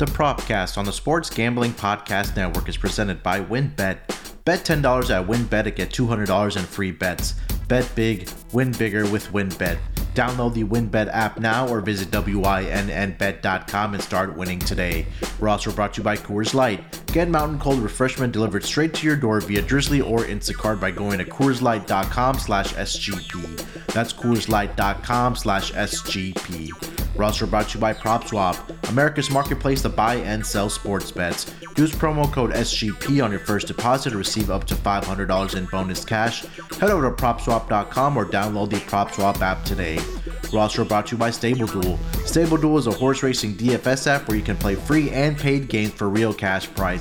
The Propcast on the Sports Gambling Podcast Network is presented by WynnBet. Bet $10 at WynnBet to get $200 in free bets. Bet big, win bigger with WynnBet. Download the WynnBet app now or visit WYNNBet.com and start winning today. We're also brought to you by Coors Light. Get mountain cold refreshment delivered straight to your door via Drizly or Instacart by going to CoorsLight.com slash SGP. That's CoorsLight.com slash SGP. Also brought to you by PropSwap, America's marketplace to buy and sell sports bets. Use promo code SGP on your first deposit to receive up to $500 in bonus cash. Head over to PropSwap.com or download the PropSwap app today. Also brought to you by Stable Duel. Stable Duel is a horse racing DFS app where you can play free and paid games for real cash prizes.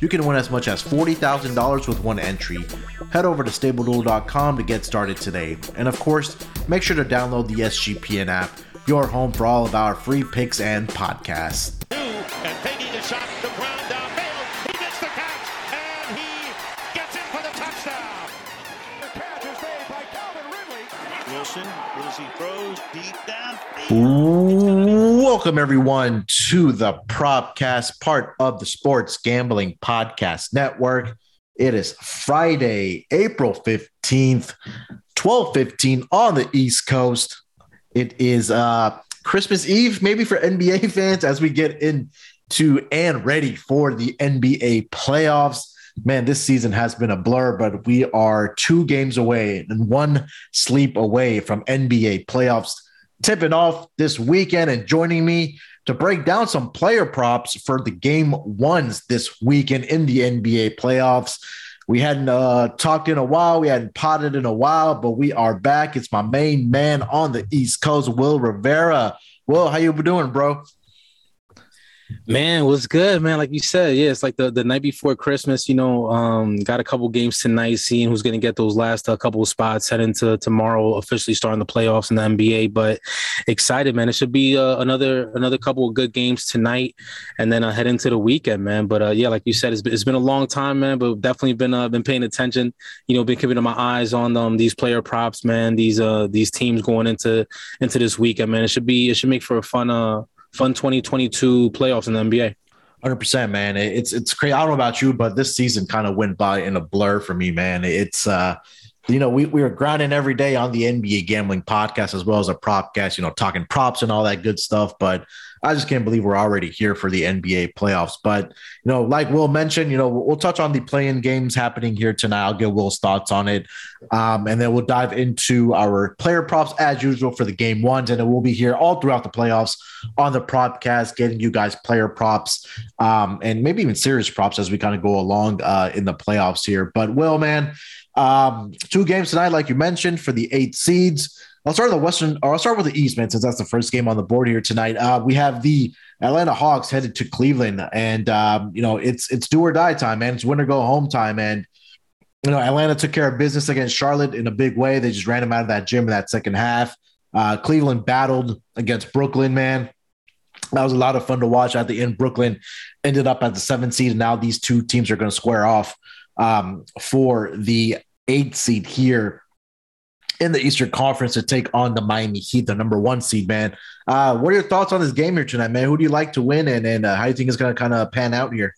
You can win as much as $40,000 with one entry. Head over to StableDuel.com to get started today. And of course, make sure to download the SGPN app, your home for all of our free picks and podcasts. Welcome, everyone, to the Propcast, part of the Sports Gambling Podcast Network. It is Friday, April 15th, 12:15 on the East Coast. It is uh Christmas Eve, maybe for NBA fans, as we get into and ready for the NBA playoffs. Man, this season has been a blur, but we are two games away and one sleep away from NBA playoffs tipping off this weekend and joining me to break down some player props for the game ones this weekend in the NBA playoffs. We hadn't uh, talked in a while. We hadn't potted in a while, but we are back. It's my main man on the East Coast, Wil Rivera. Wil, how you doing, bro? Man, was good, man. Like you said, yeah, it's like the, the night before Christmas. You know, um, got a couple games tonight, seeing who's going to get those last uh, couple of spots. Heading to tomorrow, officially starting the playoffs in the NBA. But excited, man. It should be uh, another another couple of good games tonight, and then uh, head into the weekend, man. But uh, yeah, like you said, it's been, it's been a long time, man. But definitely been uh, been paying attention. You know, been keeping my eyes on um, these player props, man. These uh these teams going into into this weekend, man. It should be it should make for a fun uh fun 2022 playoffs in the NBA. Hundred percent, man. It's it's crazy. I don't know about you, but this season kind of went by in a blur for me, man. It's uh, you know, we we were grinding every day on the NBA gambling podcast as well as a prop propcast, you know, talking props and all that good stuff. But I just can't believe we're already here for the NBA playoffs. But you know, like Wil mentioned, you know, we'll touch on the play-in games happening here tonight. I'll get Wil's thoughts on it, um, and then we'll dive into our player props as usual for the game ones, and then we'll be here all throughout the playoffs on the podcast, getting you guys player props um, and maybe even series props as we kind of go along uh, in the playoffs here. But Wil, man, um, two games tonight, like you mentioned, for the eight seeds. I'll start with the Western, or I'll start with the East, man, since that's the first game on the board here tonight. Uh, we have the Atlanta Hawks headed to Cleveland, and um, you know it's it's do or die time, man. It's win or go home time, and you know Atlanta took care of business against Charlotte in a big way. They just ran them out of that gym in that second half. Uh, Cleveland battled against Brooklyn, man. That was a lot of fun to watch. At the end, Brooklyn ended up at the seventh seed, and now these two teams are going to square off um, for the eighth seed here in the Eastern Conference to take on the Miami Heat, the number one seed, man. Uh, what are your thoughts on this game here tonight, man? Who do you like to win, and and uh, how do you think it's going to kind of pan out here?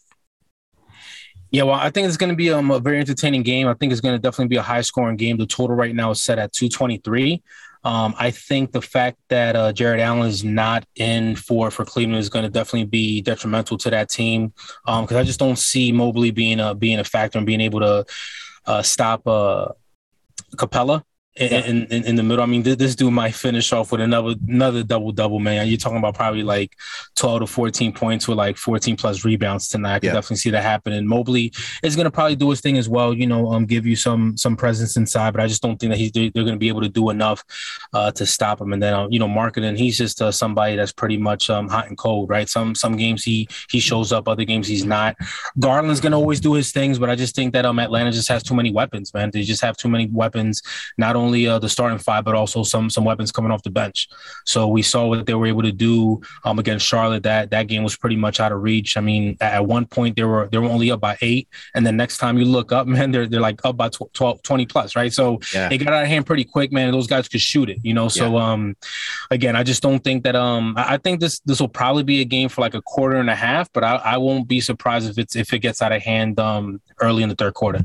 Yeah, well, I think it's going to be um, a very entertaining game. I think it's going to definitely be a high scoring game. The total right now is set at 223. Um, I think the fact that uh, Jarrett Allen is not in for for Cleveland is going to definitely be detrimental to that team because I just don't see Mobley being a being a factor and being able to uh, stop uh, Capela in, in, in the middle. I mean, this, dude might finish off with another another double double, man. You're talking about probably like 12 to 14 points with like 14 plus rebounds tonight. I can Yeah. definitely see that happening. Mobley is going to probably do his thing as well. You know, um, give you some some presence inside, but I just don't think that he's they're going to be able to do enough uh, to stop him. And then uh, you know, Markkanen, he's just uh, somebody that's pretty much um, hot and cold, right? Some some games he he shows up, other games he's not. Garland's going to always do his things, but I just think that um Atlanta just has too many weapons, man. They just have too many weapons, not only only uh, the starting five, but also some some weapons coming off the bench. So we saw what they were able to do um, against Charlotte. That that game was pretty much out of reach. I mean, at one point they were they were only up by eight, and the next time you look up, man, they're they're like up by 12, 20 plus, right? So yeah. it got out of hand pretty quick, man. those guys could shoot it, you know. So yeah. um, again, I just don't think that um, I, think this this will probably be a game for like a quarter and a half, but I, I won't be surprised if it's if it gets out of hand um early in the third quarter.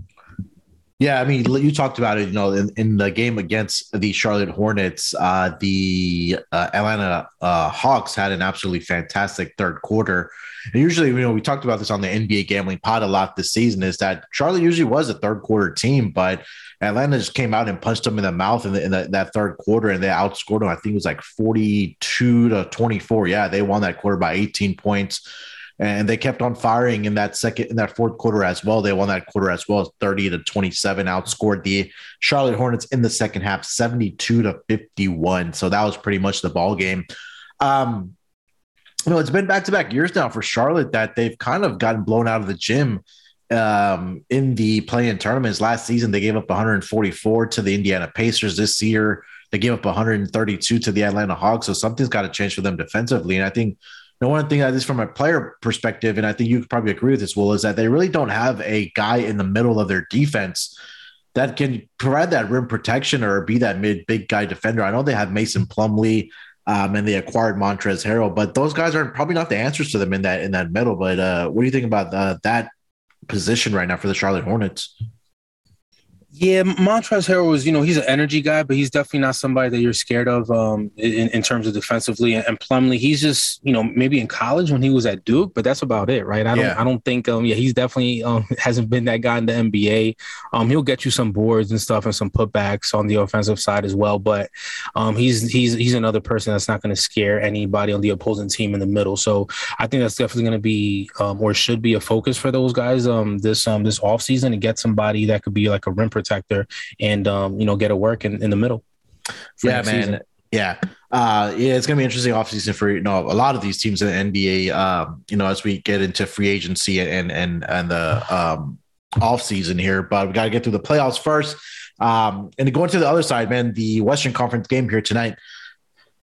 Yeah, I mean, you talked about it. You know, in, in the game against the Charlotte Hornets, uh, the uh, Atlanta uh, Hawks had an absolutely fantastic third quarter. And usually, you know, we talked about this on the NBA gambling pod a lot this season. Is that Charlotte usually was a third quarter team, but Atlanta just came out and punched them in the mouth in, the, in the, that third quarter, and they outscored them. I think it was like forty-two to twenty-four. Yeah, they won that quarter by eighteen points and they kept on firing in that second in that fourth quarter as well. They won that quarter as well, 30 to 27, outscored the Charlotte Hornets in the second half, 72 to 51. So that was pretty much the ball game. Um, you know, it's been back to back years now for Charlotte that they've kind of gotten blown out of the gym um, in the play-in tournaments. Last season, they gave up 144 to the Indiana Pacers. This year, they gave up 132 to the Atlanta Hawks. So something's got to change for them defensively. And I think the one thing that is from a player perspective, and I think you could probably agree with this, Wil, is that they really don't have a guy in the middle of their defense that can provide that rim protection or be that mid big guy defender. I know they have Mason Plumlee um, and they acquired Montrezl Harrell, but those guys are probably not the answers to them in that in that middle. But uh, what do you think about uh, that position right now for the Charlotte Hornets? Yeah, Montrezl Harrell was, you know, he's an energy guy, but he's definitely not somebody that you're scared of um, in, in terms of defensively. And, Plumlee, he's just, you know, maybe in college when he was at Duke, but that's about it, right? I don't, yeah. I don't think, um, yeah, he's definitely um, hasn't been that guy in the NBA. Um, he'll get you some boards and stuff and some putbacks on the offensive side as well, but um, he's he's he's another person that's not going to scare anybody on the opposing team in the middle. So I think that's definitely going to be um, or should be a focus for those guys um, this um, this off season to get somebody that could be like a rim protector and um, you know get a work in, in the middle. Yeah, man. Season. Yeah. Uh, yeah, it's gonna be interesting offseason for you know a lot of these teams in the NBA. Um, you know, as we get into free agency and and and the um, off season here, but we got to get through the playoffs first. Um, and going to the other side, man, the Western Conference game here tonight.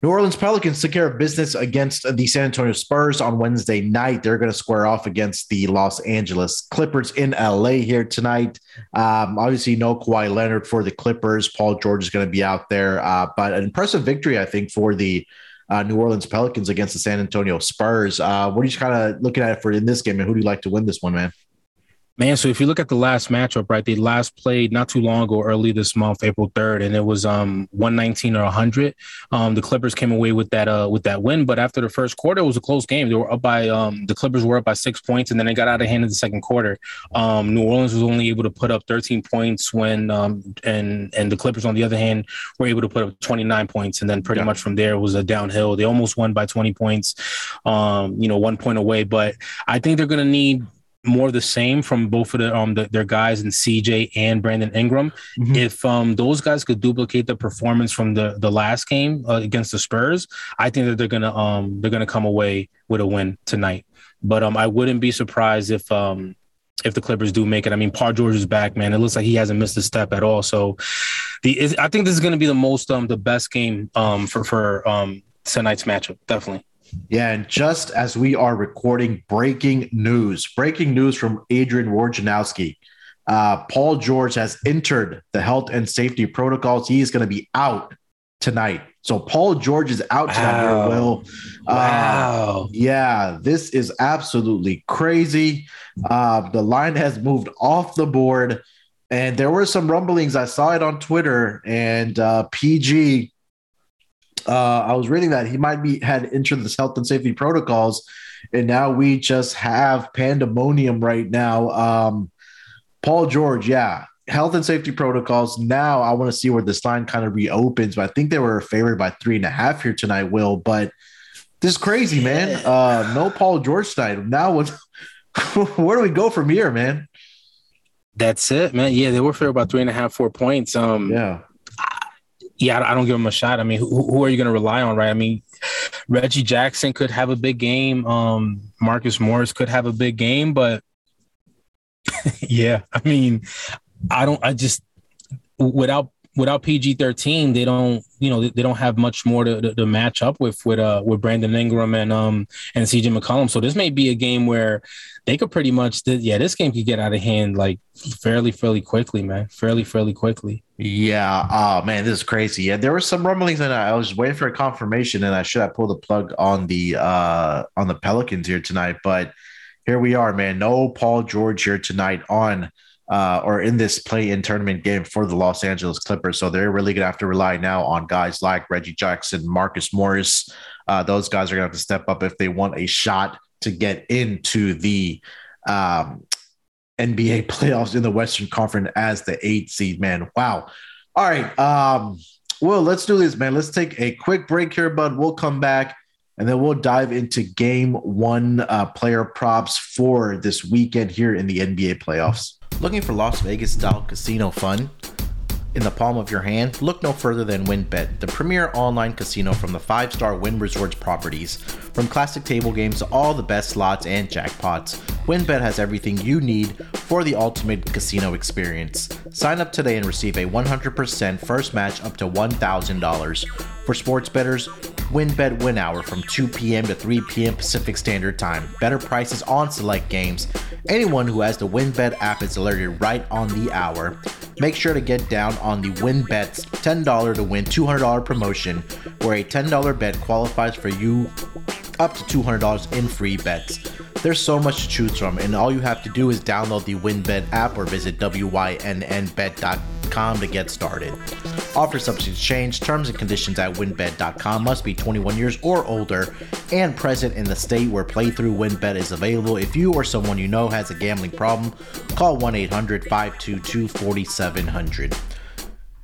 New Orleans Pelicans took care of business against the San Antonio Spurs on Wednesday night. They're going to square off against the Los Angeles Clippers in LA here tonight. Um, obviously, no Kawhi Leonard for the Clippers. Paul George is going to be out there, uh, but an impressive victory, I think, for the uh, New Orleans Pelicans against the San Antonio Spurs. Uh, what are you kind of looking at for in this game, and who do you like to win this one, man? Man, so if you look at the last matchup, right, they last played not too long ago, early this month, April third, and it was um 119 or 100. Um, the Clippers came away with that uh with that win, but after the first quarter, it was a close game. They were up by um the Clippers were up by six points, and then they got out of hand in the second quarter. Um, New Orleans was only able to put up 13 points when um and and the Clippers on the other hand were able to put up 29 points, and then pretty yeah. much from there was a downhill. They almost won by 20 points, um, you know, one point away, but I think they're gonna need more the same from both of the, um the, their guys in CJ and Brandon Ingram. Mm-hmm. If um those guys could duplicate the performance from the the last game uh, against the Spurs, I think that they're gonna um they're gonna come away with a win tonight. But um I wouldn't be surprised if um if the Clippers do make it. I mean, Paul George is back, man. It looks like he hasn't missed a step at all. So, the I think this is going to be the most um the best game um for for um tonight's matchup. Definitely. Yeah, and just as we are recording, breaking news, breaking news from Adrian Wojnarowski. Uh, Paul George has entered the health and safety protocols. He is going to be out tonight. So Paul George is out tonight. Wow. Wil. Uh, wow. Yeah, this is absolutely crazy. Uh, the line has moved off the board, and there were some rumblings. I saw it on Twitter, and uh, PG uh, I was reading that he might be had entered this health and safety protocols, and now we just have pandemonium right now. Um, Paul George, yeah, health and safety protocols. Now I want to see where this line kind of reopens. But I think they were favored by three and a half here tonight. Wil, but this is crazy, man. Uh, no Paul George tonight. Now what? where do we go from here, man? That's it, man. Yeah, they were favored by three and a half, four points. Um, yeah yeah, I don't give him a shot. I mean, who, who are you going to rely on, right? I mean, Reggie Jackson could have a big game. Um, Marcus Morris could have a big game, but yeah, I mean, I don't. I just without without PG thirteen, they don't you know they, don't have much more to, to, to, match up with with uh with Brandon Ingram and um and CJ McCollum. So this may be a game where they could pretty much yeah this game could get out of hand like fairly fairly quickly, man, fairly fairly quickly. Yeah. Oh man, this is crazy. Yeah, there were some rumblings, and I was waiting for a confirmation, and I should have pulled the plug on the uh on the Pelicans here tonight, but here we are, man. No Paul George here tonight on uh, or in this play in tournament game for the Los Angeles Clippers. So they're really going to have to rely now on guys like Reggie Jackson, Marcus Morris. Uh, those guys are going to have to step up if they want a shot to get into the um, NBA playoffs in the Western Conference as the eight seed, man. Wow. All right. Um, well, let's do this, man. Let's take a quick break here, bud. We'll come back and then we'll dive into game one uh, player props for this weekend here in the NBA playoffs. Looking for Las Vegas style casino fun? In the palm of your hand, look no further than WynnBet, the premier online casino from the five star Wynn Resorts properties. From classic table games to all the best slots and jackpots, WynnBet has everything you need for the ultimate casino experience. Sign up today and receive a 100% first match up to $1,000. For sports bettors, WynnBET Win Hour from 2 p.m. to 3 p.m. Pacific Standard Time. Better prices on select games. Anyone who has the WynnBET app is alerted right on the hour. Make sure to get down on the WynnBET's $10 to win $200 promotion, where a $10 bet qualifies for you up to $200 in free bets. There's so much to choose from, and all you have to do is download the WynnBET app or visit wynnbet.com to get started. Offer subject to change. Terms and conditions at wynnbet.com must be 21 years or older and present in the state where playthrough WynnBET is available. If you or someone you know has a gambling problem, call 1 800 522 4700.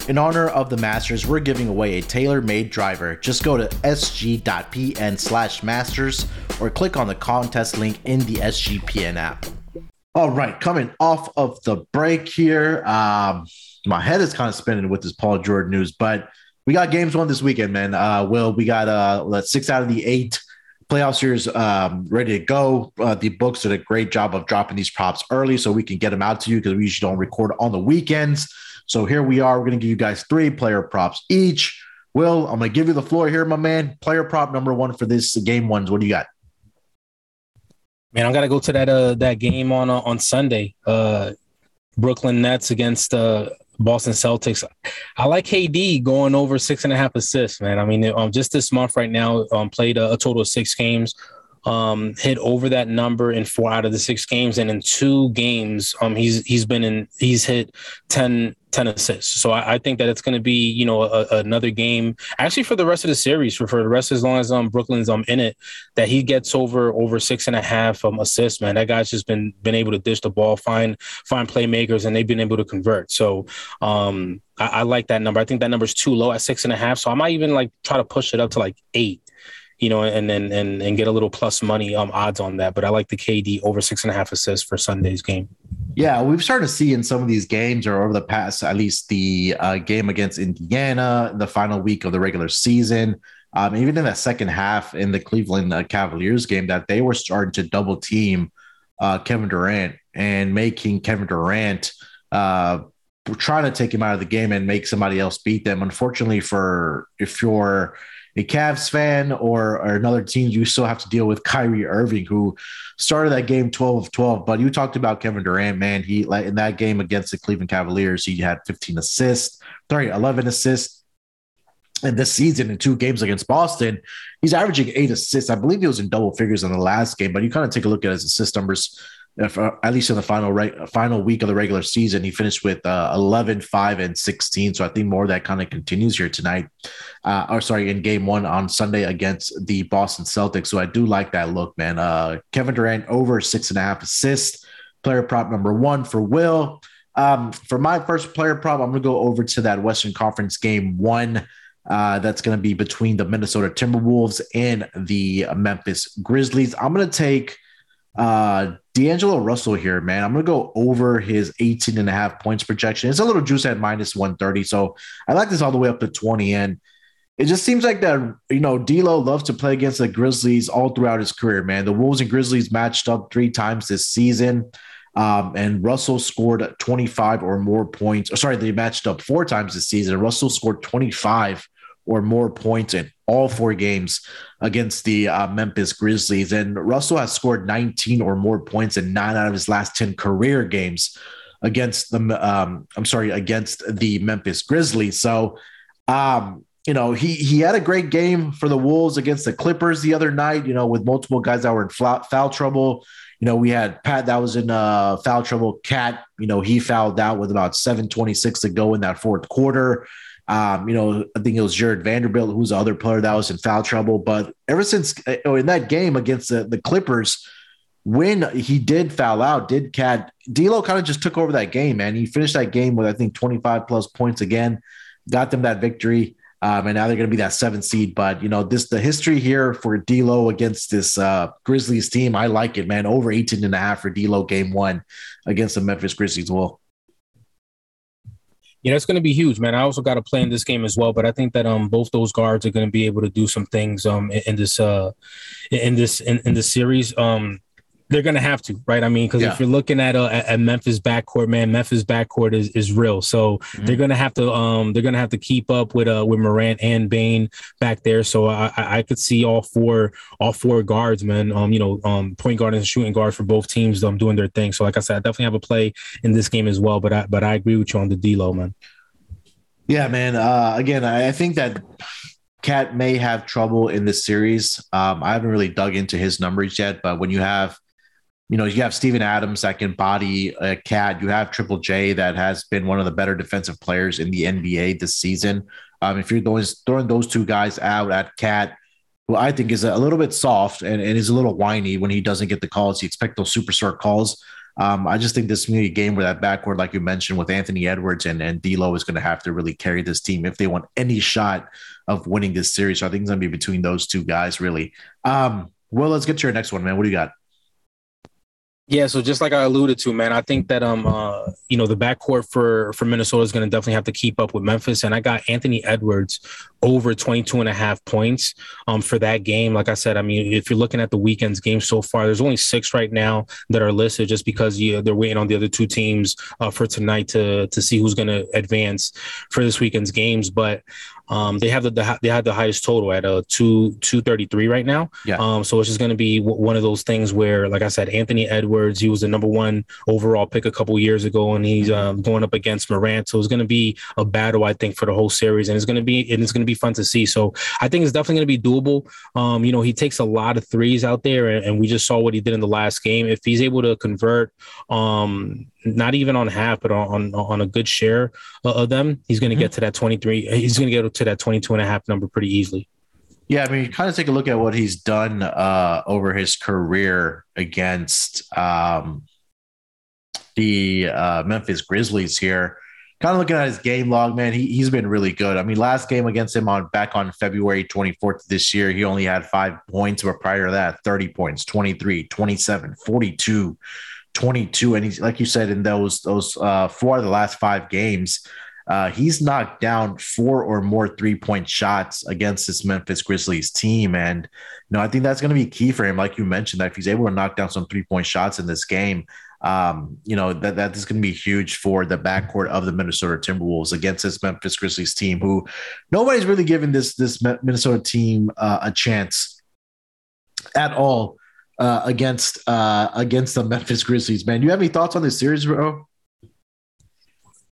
In honor of the Masters, we're giving away a tailor-made driver. Just go to sg.pn slash masters or click on the contest link in the SGPN app. All right, coming off of the break here. Um, my head is kind of spinning with this Paul Jordan news, but we got games won this weekend, man. Uh, Wil, we got uh, six out of the eight playoff series um, ready to go. Uh, the books did a great job of dropping these props early so we can get them out to you because we usually don't record on the weekends. So here we are. We're going to give you guys three player props each. Wil, I'm going to give you the floor here, my man. Player prop number one for this game ones. What do you got? Man, I'm gonna go to that uh that game on uh, on Sunday. Uh Brooklyn Nets against uh Boston Celtics. I like KD going over six and a half assists, man. I mean, um, just this month right now, um, played a, a total of six games, um, hit over that number in four out of the six games, and in two games, um, he's he's been in he's hit 10, 10 assists. So I, I think that it's going to be you know a, another game actually for the rest of the series for, for the rest as long as um Brooklyn's um in it that he gets over over six and a half um assists. Man, that guy's just been been able to dish the ball, find find playmakers, and they've been able to convert. So um I, I like that number. I think that number's too low at six and a half. So I might even like try to push it up to like eight you know, and then and, and get a little plus money um odds on that. But I like the KD over six and a half assists for Sunday's game. Yeah, we've started to see in some of these games, or over the past, at least the uh, game against Indiana, the final week of the regular season, um, even in that second half in the Cleveland uh, Cavaliers game, that they were starting to double team uh, Kevin Durant and making Kevin Durant uh, trying to take him out of the game and make somebody else beat them. Unfortunately, for if you're a Cavs fan or, or another team, you still have to deal with Kyrie Irving, who started that game 12 of 12. But you talked about Kevin Durant, man. He like in that game against the Cleveland Cavaliers, he had 15 assists, sorry, 11 assists. And this season, in two games against Boston, he's averaging eight assists. I believe he was in double figures in the last game, but you kind of take a look at his assist numbers at least in the final right final week of the regular season, he finished with uh, 11, 5, and 16. So I think more of that kind of continues here tonight. Uh, or sorry, in game one on Sunday against the Boston Celtics. So I do like that look, man. Uh, Kevin Durant over six and a half assists. Player prop number one for Wil. Um, for my first player prop, I'm going to go over to that Western Conference game one. Uh, that's going to be between the Minnesota Timberwolves and the Memphis Grizzlies. I'm going to take uh, D'Angelo Russell here, man. I'm going to go over his 18 and a half points projection. It's a little juice at minus 130. So I like this all the way up to 20. And it just seems like that, you know, D'Lo loves to play against the Grizzlies all throughout his career, man. The Wolves and Grizzlies matched up three times this season. Um, and Russell scored 25 or more points. Or sorry, they matched up four times this season. Russell scored 25 or more points in all four games against the uh, Memphis Grizzlies. And Russell has scored 19 or more points in nine out of his last 10 career games against the, um, I'm sorry, against the Memphis Grizzlies. So, um, you know, he he had a great game for the Wolves against the Clippers the other night, you know, with multiple guys that were in foul, foul trouble. You know, we had Pat that was in uh, foul trouble. KAT, you know, he fouled out with about 726 to go in that fourth quarter. Um, you know, I think it was Jarred Vanderbilt, who's the other player that was in foul trouble. But ever since uh, in that game against the, the Clippers, when he did foul out, did KAT D'Lo kind of just took over that game, man. He finished that game with I think 25 plus points again, got them that victory. Um, and now they're going to be that seven seed. But you know, this the history here for D'Lo against this uh, Grizzlies team. I like it, man. Over 18 and a half for D'Lo game one against the Memphis Grizzlies. Well, yeah, that's going to be huge, man. I also got to play in this game as well, but I think that um both those guards are going to be able to do some things um in, in this uh in this in, in this series. Um they're gonna have to, right? I mean, because yeah. if you're looking at, a, at Memphis backcourt, man, Memphis backcourt is is real. So mm-hmm. they're gonna have to um they're gonna have to keep up with uh with Morant and Bane back there. So I I could see all four all four guards, man. Um, you know, um, point guard and shooting guards for both teams um doing their thing. So like I said, I definitely have a play in this game as well. But I but I agree with you on the D'Lo, man. Yeah, man. Uh, again, I, I think that KAT may have trouble in this series. Um, I haven't really dug into his numbers yet, but when you have you know, you have Steven Adams that can body a KAT. You have Triple J that has been one of the better defensive players in the NBA this season. Um, if you're going throwing those two guys out at KAT, who I think is a little bit soft and, and is a little whiny when he doesn't get the calls, you expect those superstar calls. Um, I just think this is a game where that backcourt, like you mentioned, with Anthony Edwards and, and D'Lo is going to have to really carry this team if they want any shot of winning this series. So I think it's going to be between those two guys, really. Um, well, let's get to your next one, man. What do you got? Yeah, so just like I alluded to, man, I think that um uh you know the backcourt for for Minnesota is going to definitely have to keep up with Memphis, and I got Anthony Edwards over 22 and a half points um for that game. Like I said, I mean, if you're looking at the weekend's game so far, there's only six right now that are listed, just because you, they're waiting on the other two teams uh, for tonight to to see who's going to advance for this weekend's games. But um, they have the, the, they have the highest total at a uh, two two thirty three right now. Yeah. Um, so it's just going to be w- one of those things where, like I said, Anthony Edwards, he was the number one overall pick a couple years ago, and he's um, going up against Morant. So it's going to be a battle, I think, for the whole series, and it's going to be and it's going to be fun to see. So I think it's definitely going to be doable. Um, you know, he takes a lot of threes out there, and, and we just saw what he did in the last game. If he's able to convert, um, not even on half, but on on a good share of them, he's going to mm-hmm. get to that 23. He's going to get to that 22 and a half number pretty easily. Yeah, I mean, you kind of take a look at what he's done uh, over his career against um, the uh, Memphis Grizzlies here. Kind of looking at his game log, man, he, he's been really good. I mean, last game against him on back on February 24th this year, he only had five points, but prior to that, 30 points, 23, 27, 42, 22. And he's like you said, in those those uh, four of the last five games, uh, he's knocked down four or more three point shots against this Memphis Grizzlies team. And, you know, I think that's going to be key for him. Like you mentioned, that if he's able to knock down some three point shots in this game, um, you know, that, that is going to be huge for the backcourt of the Minnesota Timberwolves against this Memphis Grizzlies team, who nobody's really given this, this Minnesota team uh, a chance at all. Uh, against uh, against the Memphis Grizzlies, man. Do you have any thoughts on this series, bro?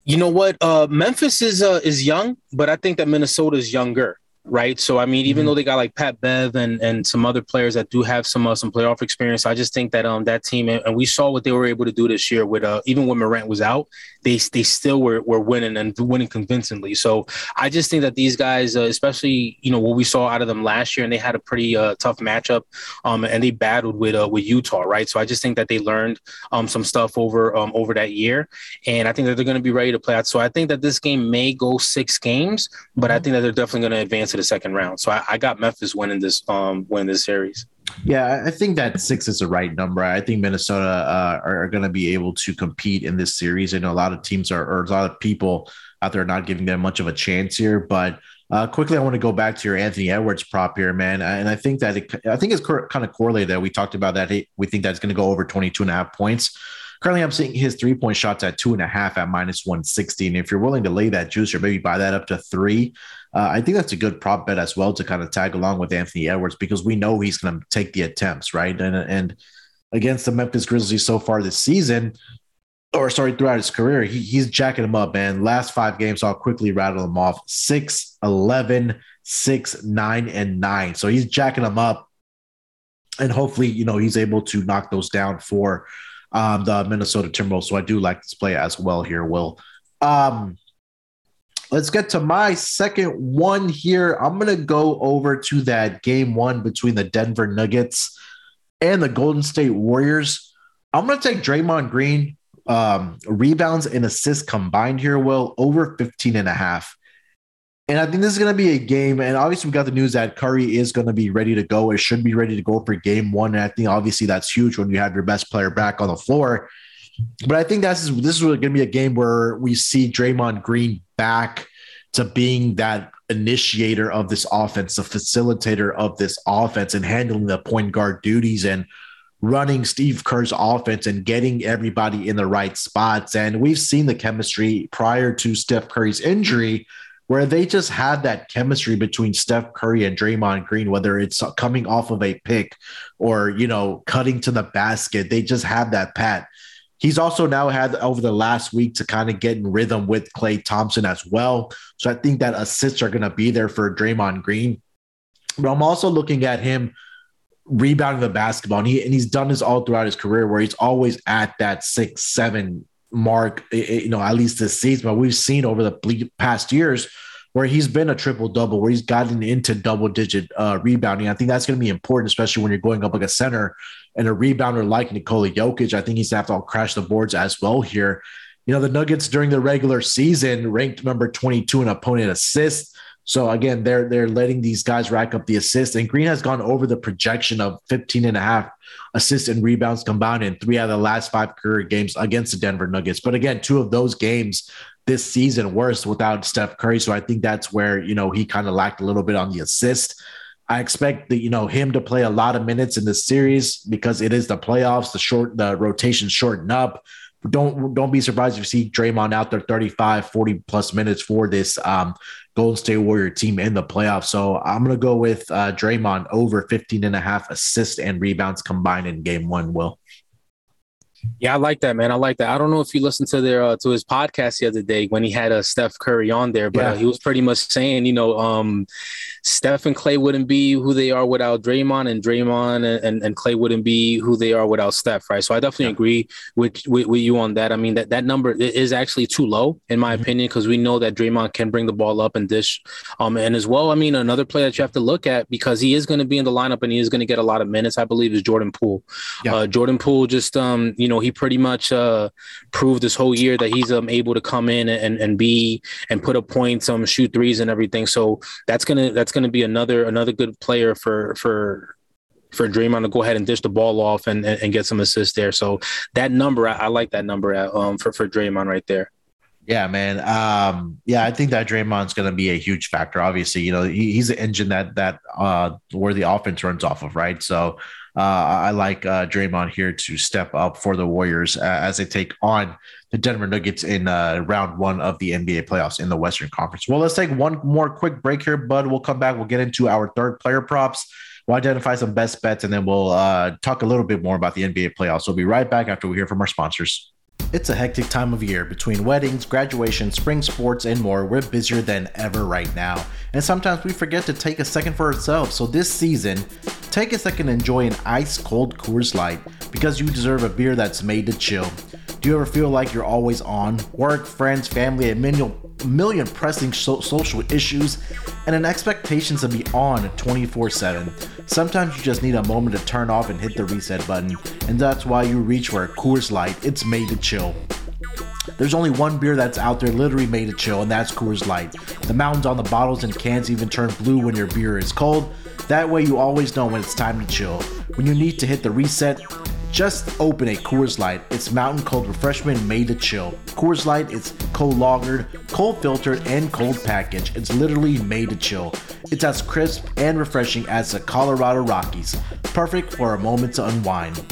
You know what? Uh, Memphis is uh, is young, but I think that Minnesota is younger right? So I mean, even mm-hmm. though they got like Pat Bev and and some other players that do have some uh, some playoff experience, I just think that um that team and we saw what they were able to do this year with uh even when Morant was out, they they still were were winning and winning convincingly. So I just think that these guys, uh, especially you know what we saw out of them last year, and they had a pretty uh, tough matchup, um and they battled with uh with Utah, right? So I just think that they learned um some stuff over um over that year, and I think that they're going to be ready to play out. So I think that this game may go six games, but I mm-hmm. think that they're definitely going to advance the second round. So I, I got Memphis winning this um winning this series. Yeah, I think that six is the right number. I think Minnesota uh, are, going to be able to compete in this series. I know a lot of teams are, or a lot of people out there not giving them much of a chance here. But uh, quickly, I want to go back to your Anthony Edwards prop here, man. And I think that it, I think it's cor- kind of correlated that we talked about that. we think that's going to go over 22 and a half points. Currently, I'm seeing his three point shots at two and a half at minus 160. And if you're willing to lay that juice or maybe buy that up to three, uh, I think that's a good prop bet as well to kind of tag along with Anthony Edwards because we know he's going to take the attempts, right? And, and against the Memphis Grizzlies so far this season, or sorry, throughout his career, he, he's jacking them up, man. Last five games, I'll quickly rattle them off 6, 11, 6, 9, and 9. So he's jacking them up. And hopefully, you know, he's able to knock those down for um, the Minnesota Timberwolves. So I do like this play as well here, Wil. Um, let's get to my second one here. I'm going to go over to that game one between the Denver Nuggets and the Golden State Warriors. I'm going to take Draymond Green um, rebounds and assists combined here, Wil, over 15 and a half. And I think this is going to be a game. And obviously, we got the news that Curry is going to be ready to go. It should be ready to go for game one. And I think obviously that's huge when you have your best player back on the floor. But I think that's this is going to be a game where we see Draymond Green back to being that initiator of this offense, the facilitator of this offense, and handling the point guard duties and running Steve Kerr's offense and getting everybody in the right spots. And we've seen the chemistry prior to Steph Curry's injury where they just had that chemistry between Steph Curry and Draymond Green, whether it's coming off of a pick or, you know, cutting to the basket. They just have that pat. He's also now had over the last week to kind of get in rhythm with Klay Thompson as well. So I think that assists are going to be there for Draymond Green. But I'm also looking at him rebounding the basketball, and, he, and he's done this all throughout his career where he's always at that six, seven mark, you know, at least this season. But we've seen over the past years where he's been a triple double, where he's gotten into double digit uh, rebounding. I think that's going to be important, especially when you're going up like a center and a rebounder like Nikola Jokic. I think he's have to all crash the boards as well here. You know, the Nuggets during the regular season ranked number 22 in opponent assists. So again, they're they're letting these guys rack up the assists. And Green has gone over the projection of 15 and a half assists and rebounds combined in three out of the last five career games against the Denver Nuggets. But again, two of those games this season worse without Steph Curry. So I think that's where, you know, he kind of lacked a little bit on the assist. I expect that, you know, him to play a lot of minutes in this series because it is the playoffs, the short, the rotation shorten up. Don't don't be surprised if you see Draymond out there 35, 40 plus minutes for this um, Golden State Warrior team in the playoffs. So I'm going to go with uh, Draymond over 15 and a half assists and rebounds combined in game one, Wil. Yeah, I like that, man. I like that. I don't know if you listened to their uh, to his podcast the other day when he had a uh, Steph Curry on there, but uh, yeah. uh, he was pretty much saying, you know, um, Steph and Klay wouldn't be who they are without Draymond, and Draymond and, and, and Klay wouldn't be who they are without Steph, right? So I definitely yeah. agree with, with, with you on that. I mean that that number is actually too low in my mm-hmm. opinion because we know that Draymond can bring the ball up and dish, um, and as well. I mean another player that you have to look at because he is going to be in the lineup and he is going to get a lot of minutes. I believe is Jordan Poole. Yeah. Uh, Jordan Poole just um, you know he pretty much uh, proved this whole year that he's um, able to come in and, and be and put up points, um, shoot threes and everything. So that's gonna that's to be another another good player for for for Draymond to go ahead and dish the ball off and, and, and get some assists there. So that number, I, I like that number at, um, for for Draymond right there. Yeah, man. Um, yeah, I think that Draymond's going to be a huge factor. Obviously, you know, he, he's the engine that that uh, where the offense runs off of, right? So uh, I like uh, Draymond here to step up for the Warriors uh, as they take on the Denver Nuggets in uh, round one of the NBA playoffs in the Western Conference. Well, let's take one more quick break here, bud. We'll come back. We'll get into our third player props. We'll identify some best bets, and then we'll uh, talk a little bit more about the NBA playoffs. We'll be right back after we hear from our sponsors. It's a hectic time of year between weddings, graduation, spring sports, and more. We're busier than ever right now. And sometimes we forget to take a second for ourselves. So this season, take a second and enjoy an ice cold Coors Light because you deserve a beer that's made to chill. Do you ever feel like you're always on? Work, friends, family, a million, million pressing so- social issues, and an expectation to be on 24 7. Sometimes you just need a moment to turn off and hit the reset button, and that's why you reach for a Coors Light. It's made to chill. There's only one beer that's out there literally made to chill, and that's Coors Light. The mountains on the bottles and cans even turn blue when your beer is cold. That way, you always know when it's time to chill. When you need to hit the reset, just open a Coors Light. It's mountain cold refreshment made to chill. Coors Light is cold lagered, cold filtered, and cold packaged. It's literally made to chill. It's as crisp and refreshing as the Colorado Rockies. Perfect for a moment to unwind.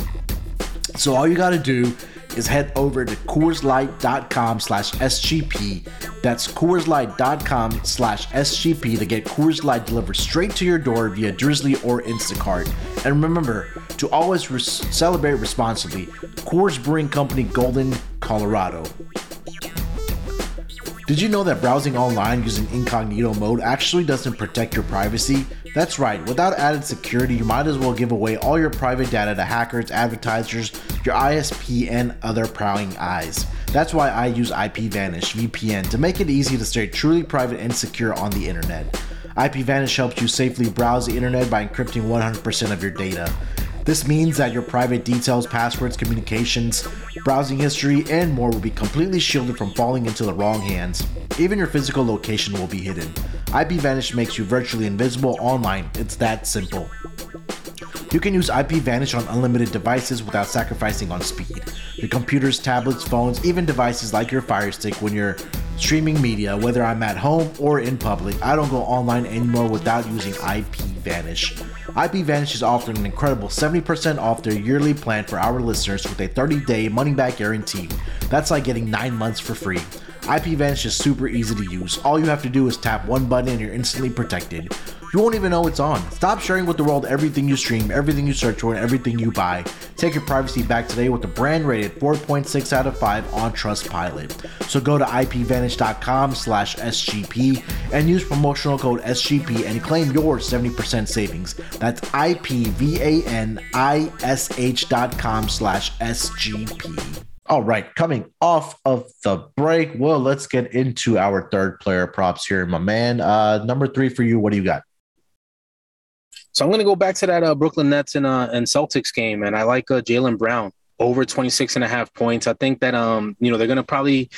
So all you gotta do is head over to CoorsLight.com slash SGP. That's CoorsLight.com slash SGP to get Coors Light delivered straight to your door via Drizly or Instacart. And remember to always celebrate responsibly. Coors Brewing Company, Golden, Colorado. Did you know that browsing online using incognito mode actually doesn't protect your privacy? That's right, without added security, you might as well give away all your private data to hackers, advertisers, your ISP, and other prowling eyes. That's why I use IPVanish VPN to make it easy to stay truly private and secure on the internet. IPVanish helps you safely browse the internet by encrypting 100% of your data. This means that your private details, passwords, communications, browsing history, and more will be completely shielded from falling into the wrong hands. Even your physical location will be hidden. IPVanish makes you virtually invisible online. It's that simple. You can use IPVanish on unlimited devices without sacrificing on speed. Your computers, tablets, phones, even devices like your Fire Stick when you're streaming media, whether I'm at home or in public, I don't go online anymore without using IPVanish. IPVanish is offering an incredible 70% off their yearly plan for our listeners with a 30-day money-back guarantee. That's like getting 9 months for free. IPVanish is super easy to use. All you have to do is tap one button and you're instantly protected. You won't even know it's on. Stop sharing with the world everything you stream, everything you search for, and everything you buy. Take your privacy back today with a brand rated 4.6 out of 5 on Trustpilot. So go to ipvanish.com slash SGP and use promotional code SGP and claim your 70% savings. That's ipvanish.com slash SGP. All right, coming off of the break, well, let's get into our third player props here, my man. Uh, number three for you, what do you got? So I'm going to go back to that uh, Brooklyn Nets and uh, and Celtics game, and I like uh, Jaylen Brown over 26 and a half points. I think that um you know they're going to probably,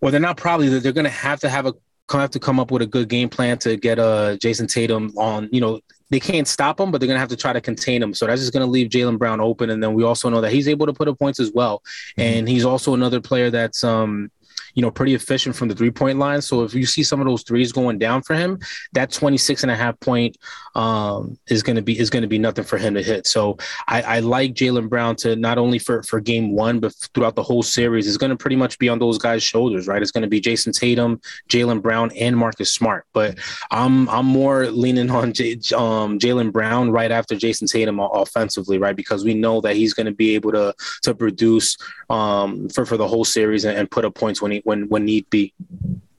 well they're not probably that they're going to have to have a have to come up with a good game plan to get uh Jayson Tatum on. You know they can't stop him, but they're going to have to try to contain him. So that's just going to leave Jaylen Brown open, and then we also know that he's able to put up points as well, mm-hmm. and he's also another player that's um you know, pretty efficient from the three point line. So if you see some of those threes going down for him, that 26 and a half point um, is going to be is going to be nothing for him to hit. So I, I like Jaylen Brown to not only for for game one, but throughout the whole series is going to pretty much be on those guys' shoulders, right? It's going to be Jayson Tatum, Jaylen Brown, and Marcus Smart. But I'm I'm more leaning on J, um, Jaylen Brown right after Jayson Tatum offensively, right? Because we know that he's going to be able to to produce um, for for the whole series and, and put up points when he when when need be.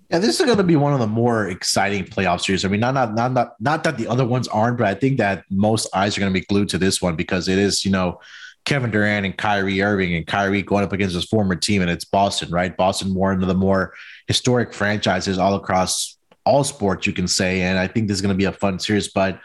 Yeah, this is going to be one of the more exciting playoff series. I mean, not not not not not that the other ones aren't, but I think that most eyes are going to be glued to this one because it is, you know, Kevin Durant and Kyrie Irving and Kyrie going up against his former team, and it's Boston, right? Boston, one of the more historic franchises all across all sports, you can say. And I think this is going to be a fun series. But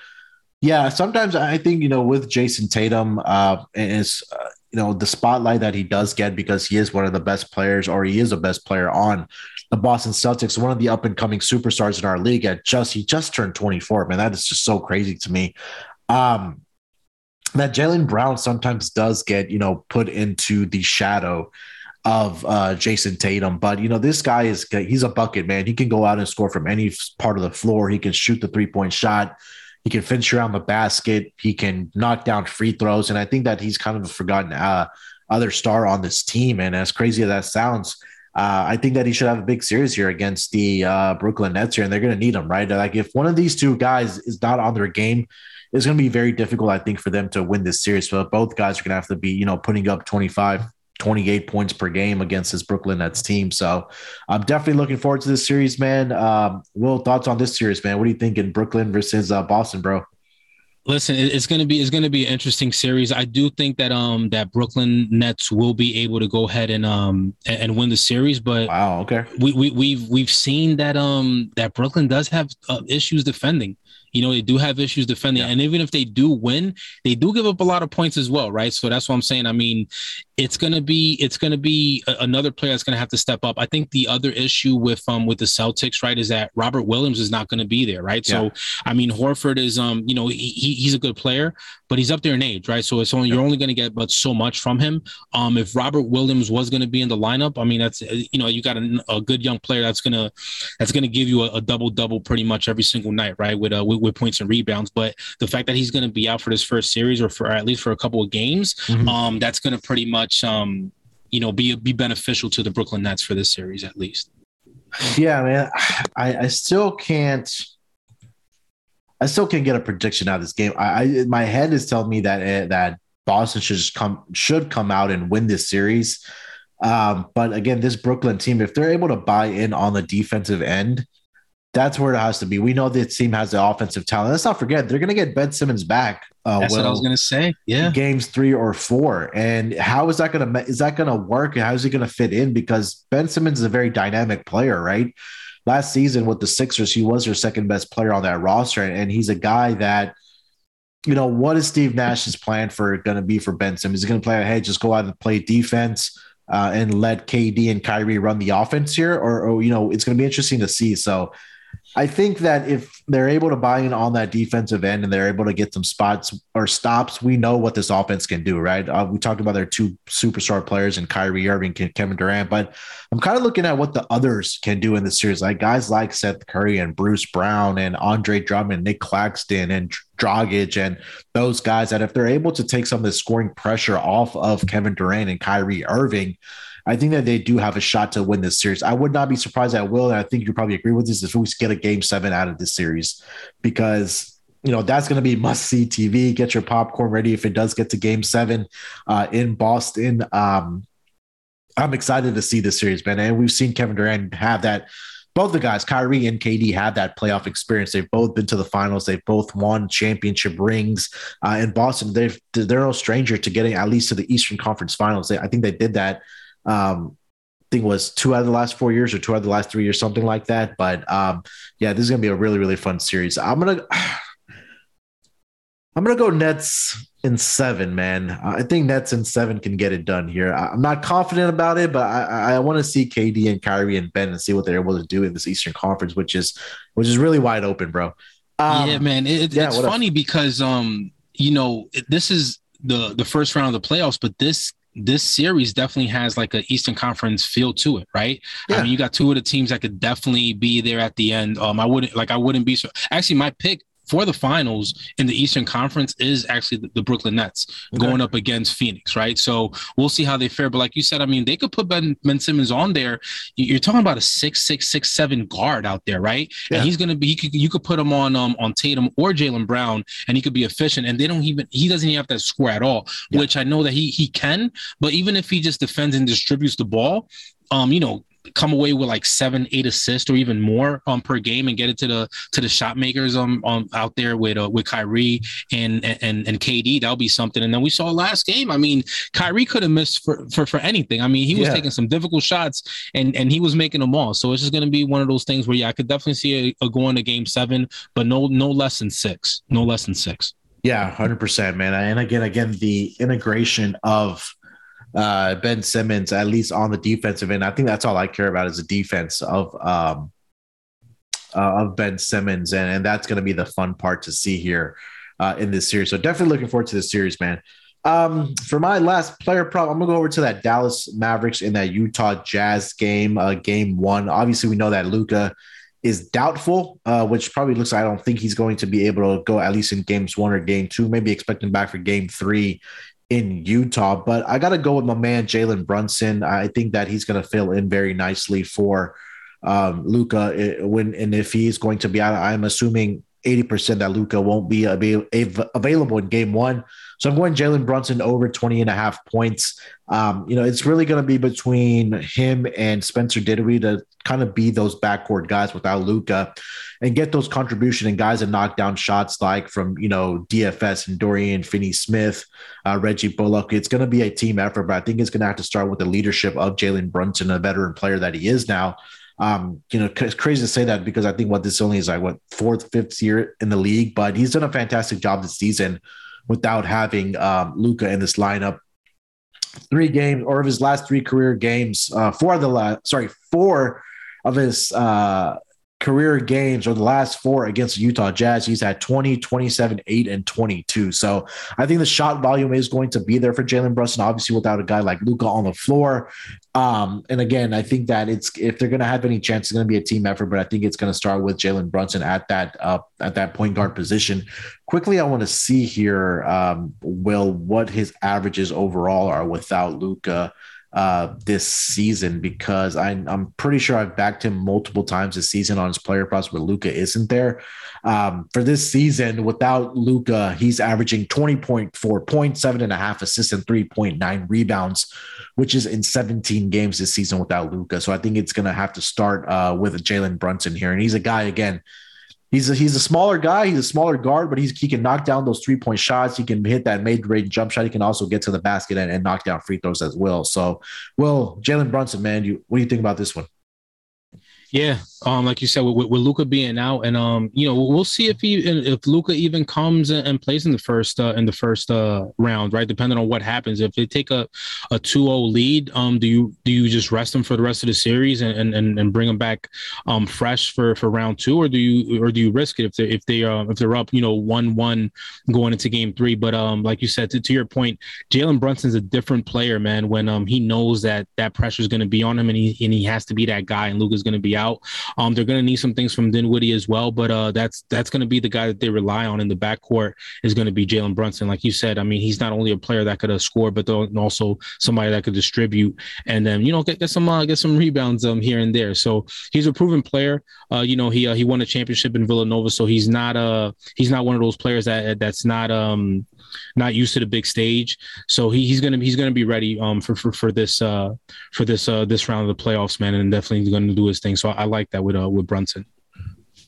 yeah, sometimes I think you know with Jayson Tatum, uh, is uh, you know the spotlight that he does get because he is one of the best players or he is the best player on the Boston Celtics, one of the up and coming superstars in our league. At just he just turned 24. Man, that is just so crazy to me. Um, that Jaylen Brown sometimes does get you know put into the shadow of uh, Jayson Tatum, but you know this guy is he's a bucket man. He can go out and score from any part of the floor. He can shoot the three point shot. He can finish around the basket. He can knock down free throws, and I think that he's kind of a forgotten uh, other star on this team. And as crazy as that sounds, uh, I think that he should have a big series here against the uh, Brooklyn Nets here, and they're going to need him, right? Like if one of these two guys is not on their game, it's going to be very difficult, I think, for them to win this series. But both guys are going to have to be, you know, putting up 25, 28 points per game against this Brooklyn Nets team. So I'm definitely looking forward to this series, man. Um, Wil, thoughts on this series, man? What do you think in Brooklyn versus uh, Boston, bro? Listen, it's gonna be it's gonna be an interesting series. I do think that um that Brooklyn Nets will be able to go ahead and um and win the series, but wow, okay, we, we we've we've seen that um that Brooklyn does have uh, issues defending. You know, they do have issues defending, yeah. and even if they do win, they do give up a lot of points as well, right? So that's what I'm saying. I mean, it's gonna be it's gonna be a, another player that's gonna have to step up. I think the other issue with um with the Celtics, right, is that Robert Williams is not gonna be there, right? Yeah. So I mean, Horford is um you know he, he's a good player, but he's up there in age, right? So it's only yeah. you're only gonna get but so much from him. Um, if Robert Williams was gonna be in the lineup, I mean that's you know you got a, a good young player that's gonna that's gonna give you a, a double double pretty much every single night, right? With uh with, with, points and rebounds. But the fact that he's gonna be out for this first series or for at least for a couple of games, mm-hmm. um, that's gonna pretty much much um you know, be be beneficial to the Brooklyn Nets for this series at least. Yeah, man. I, I still can't. I still can't get a prediction out of this game. I, I my head is telling me that eh, that Boston should just come should come out and win this series. Um, but again, this Brooklyn team, if they're able to buy in on the defensive end, that's where it has to be. We know this team has the offensive talent. Let's not forget they're going to get Ben Simmons back. Uh, that's well, what I was going to say. Yeah, games three or four, and how is that going to is that going to work? How is he going to fit in? Because Ben Simmons is a very dynamic player, right? Last season with the Sixers, he was their second best player on that roster, and he's a guy that you know, what is Steve Nash's plan for going to be for Ben Simmons? Is he going to play, hey, just go out and play defense uh, and let KD and Kyrie run the offense here? Or, or you know, it's going to be interesting to see. So I think that if they're able to buy in on that defensive end and they're able to get some spots or stops, we know what this offense can do, right? Uh, we talked about their two superstar players and Kyrie Irving, Kevin Durant, but I'm kind of looking at what the others can do in the series, like guys like Seth Curry and Bruce Brown and Andre Drummond, Nic Claxton and Dragic and those guys that if they're able to take some of the scoring pressure off of Kevin Durant and Kyrie Irving, I think that they do have a shot to win this series. I would not be surprised at will, and I think you probably agree with this if we get a game seven out of this series, because you know that's going to be must see TV. Get your popcorn ready if it does get to game seven uh, in Boston. Um, I'm excited to see this series, man. And we've seen Kevin Durant have that. Both the guys, Kyrie and KD, have that playoff experience. They've both been to the finals. They've both won championship rings. Uh, in Boston, they've they're no stranger to getting at least to the Eastern Conference Finals. They, I think they did that um, I think was two out of the last four years or two out of the last three years, something like that. But um, yeah, this is gonna be a really, really fun series. I'm gonna I'm gonna go Nets in seven, man. I think Nets in seven can get it done here. I'm not confident about it, but I, I want to see KD and Kyrie and Ben and see what they're able to do in this Eastern Conference, which is which is really wide open, bro. Um, yeah, man. It, yeah, it's funny else? because um, you know, this is the the first round of the playoffs, but this this series definitely has like an Eastern Conference feel to it, right? Yeah. I mean, you got two of the teams that could definitely be there at the end. Um, I wouldn't like I wouldn't be so actually my pick for the finals in the Eastern Conference is actually the, the Brooklyn Nets okay. going up against Phoenix, right? So we'll see how they fare. But like you said, I mean, they could put Ben, ben Simmons on there. You're talking about a six, six, six, seven guard out there, right? Yeah. And he's gonna be. He could, you could put him on um on Tatum or Jaylen Brown, and he could be efficient. And they don't even. He doesn't even have to score at all, yeah. which I know that he he can. But even if he just defends and distributes the ball, um, you know, come away with like seven, eight assists or even more um per game and get it to the to the shot makers um, um out there with uh, with Kyrie and and and KD. That'll be something. And then we saw last game. I mean, Kyrie could have missed for, for for anything. I mean, he was yeah. taking some difficult shots and and he was making them all. So it's just going to be one of those things where yeah, I could definitely see a, a going to game seven, but no no less than six, no less than six. Yeah, hundred percent, man. And again, again, the integration of uh, Ben Simmons, at least on the defensive end. I think that's all I care about is the defense of um, uh, of Ben Simmons, and, and that's going to be the fun part to see here uh, in this series. So definitely looking forward to this series, man. Um, for my last player prop, I'm gonna go over to that Dallas Mavericks in that Utah Jazz game, uh, game one. Obviously, we know that Luka is doubtful, uh, which probably looks like I don't think he's going to be able to go at least in games one or game two, maybe expecting back for game three in Utah. But I got to go with my man Jalen Brunson. I think that he's going to fill in very nicely for um, Luka eh, when and if he's going to be out. I'm assuming 80% that Luka won't be available in game one. So I'm going Jalen Brunson over 20 and a half points. Um, you know, it's really going to be between him and Spencer Dinwiddie to kind of be those backcourt guys without Luka and get those contribution and guys that knock down shots like from, you know, DFS and Dorian Finney Smith, uh, Reggie Bullock. It's going to be a team effort, but I think it's going to have to start with the leadership of Jalen Brunson, a veteran player that he is now. Um, you know, it's crazy to say that because I think what this only is like what fourth, fifth year in the league, but he's done a fantastic job this season without having um, Luka in this lineup. Three games, or of his last three career games, uh, four of the last, sorry, four of his uh, career games or the last four against Utah Jazz, he's had 20, 27, 8, and 22. So I think the shot volume is going to be there for Jalen Brunson, obviously without a guy like Luka on the floor. Um, and again, I think that it's if they're going to have any chance, it's going to be a team effort, but I think it's going to start with Jalen Brunson at that uh, at that point guard position. Quickly, I want to see here, um, Will, what his averages overall are without Luka uh, this season because I, am pretty sure I've backed him multiple times this season on his player props where Luka isn't there. Um, for this season, without Luka, he's averaging 20.4 points, seven and a half assists, and 3.9 rebounds, which is in 17 games this season without Luka. So I think it's going to have to start uh, with Jalen Brunson here. And he's a guy, again, He's a, he's a smaller guy. He's a smaller guard, but he's, he can knock down those three point shots. He can hit that mid range jump shot. He can also get to the basket and, and knock down free throws as well. So, well, Jalen Brunson, man, you what do you think about this one? Yeah, um, like you said, with, with Luka being out, and um, you know, we'll see if he if Luka even comes and plays in the first uh, in the first uh, round, right? Depending on what happens. If they take a a 2-0 lead, um, do you do you just rest him for the rest of the series and and, and bring him back um fresh for for round two, or do you or do you risk it if they if they uh, if they're up, you know, one one going into game three? But um, like you said, to, to your point, Jalen Brunson's a different player, man. When um he knows that that pressure is going to be on him, and he and he has to be that guy, and Luka's going to be out. Um, they're going to need some things from Dinwiddie as well, but uh, that's that's going to be the guy that they rely on in the backcourt is going to be Jalen Brunson. Like you said, I mean, he's not only a player that could score, but also somebody that could distribute and then you know get, get some uh, get some rebounds um here and there. So he's a proven player. Uh, you know, he uh, he won a championship in Villanova, so he's not uh he's not one of those players that that's not um not used to the big stage. So he, he's gonna he's gonna be ready um for for, for this uh for this uh this round of the playoffs, man, and definitely to do his thing. So I, I like that with uh with Brunson.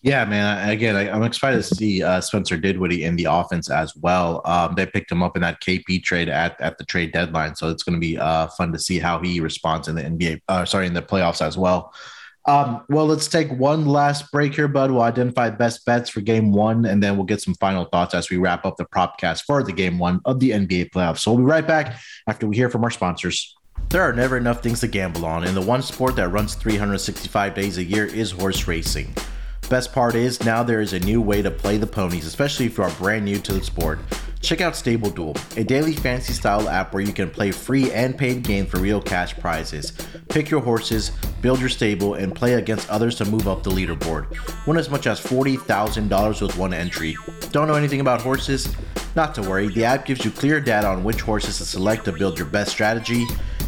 Yeah, man. Again, I, am excited to see uh, Spencer Dinwiddie in the offense as well. Um, they picked him up in that KP trade at, at the trade deadline, so it's going to be uh, fun to see how he responds in the NBA. Uh, sorry, in the playoffs as well. Um, well, let's take one last break here, bud. We'll identify best bets for game one, and then we'll get some final thoughts as we wrap up the propcast for the game one of the NBA playoffs. So we'll be right back after we hear from our sponsors. There are never enough things to gamble on, and the one sport that runs 365 days a year is horse racing. Best part is now there is a new way to play the ponies, especially if you are brand new to the sport. Check out Stable Duel, a daily fantasy style app where you can play free and paid games for real cash prizes. Pick your horses, build your stable, and play against others to move up the leaderboard. Win as much as $40,000 with one entry. Don't know anything about horses? Not to worry, the app gives you clear data on which horses to select to build your best strategy.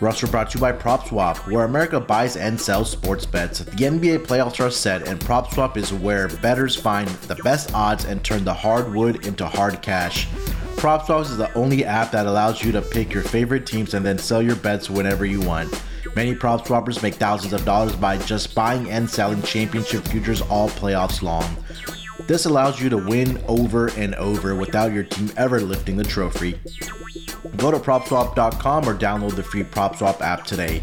Russ brought to you by PropSwap, where America buys and sells sports bets. The NBA playoffs are set, and PropSwap is where bettors find the best odds and turn the hard wood into hard cash. PropSwap is the only app that allows you to pick your favorite teams and then sell your bets whenever you want. Many prop swappers make thousands of dollars by just buying and selling championship futures all playoffs long. This allows you to win over and over without your team ever lifting the trophy. Go to PropSwap.com or download the free PropSwap app today.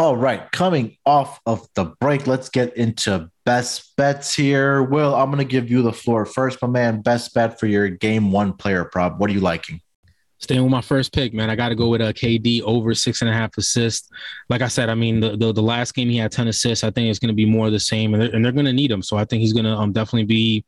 All right, coming off of the break, let's get into best bets here. Will, I'm going to give you the floor first, my man. Best bet for your game one player prop. What are you liking? Staying with my first pick, man. I got to go with a KD over six and a half assists. Like I said, I mean, the, the, the last game he had 10 assists. I think it's going to be more of the same, and they're, and they're going to need him. So I think he's going to um, definitely be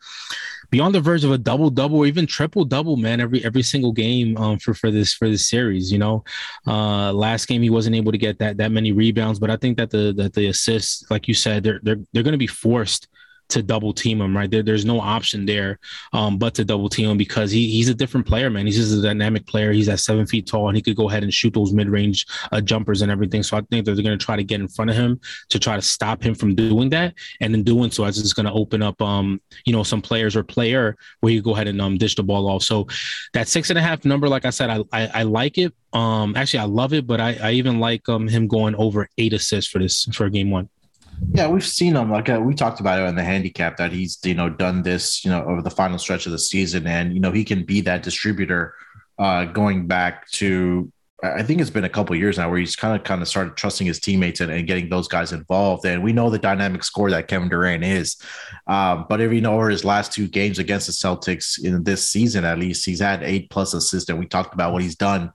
be on the verge of a double double or even triple double, man. Every every single game um, for for this for this series. You know, uh, last game he wasn't able to get that that many rebounds, but I think that the that the assists, like you said, they're they're they're going to be forced to double team him, right? There, there's no option there um, but to double team him because he, he's a different player, man. He's just a dynamic player. He's at seven feet tall and he could go ahead and shoot those mid range uh, jumpers and everything. So I think they're going to try to get in front of him to try to stop him from doing that. And in doing so, it's just going to open up, um, you know, some players or player where you go ahead and um, dish the ball off. So that six and a half number, like I said, I, I, I like it. Um, actually, I love it, but I, I even like um, him going over eight assists for this for game one. Yeah, we've seen him. Like uh, we talked about it in the handicap that he's you know done this you know over the final stretch of the season, and you know he can be that distributor uh, going back to I think it's been a couple years now where he's kind of kind of started trusting his teammates and, and, getting those guys involved. And we know the dynamic score that Kevin Durant is. Um, but if you know over his last two games against the Celtics in this season, at least he's had eight plus assists. And we talked about what he's done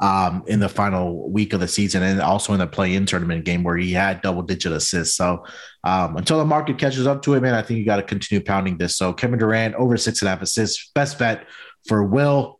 um, in the final week of the season and also in the play-in tournament game where he had double-digit assists. So um, until the market catches up to him, man, I think you got to continue pounding this. So Kevin Durant over six and a half assists, best bet for Will.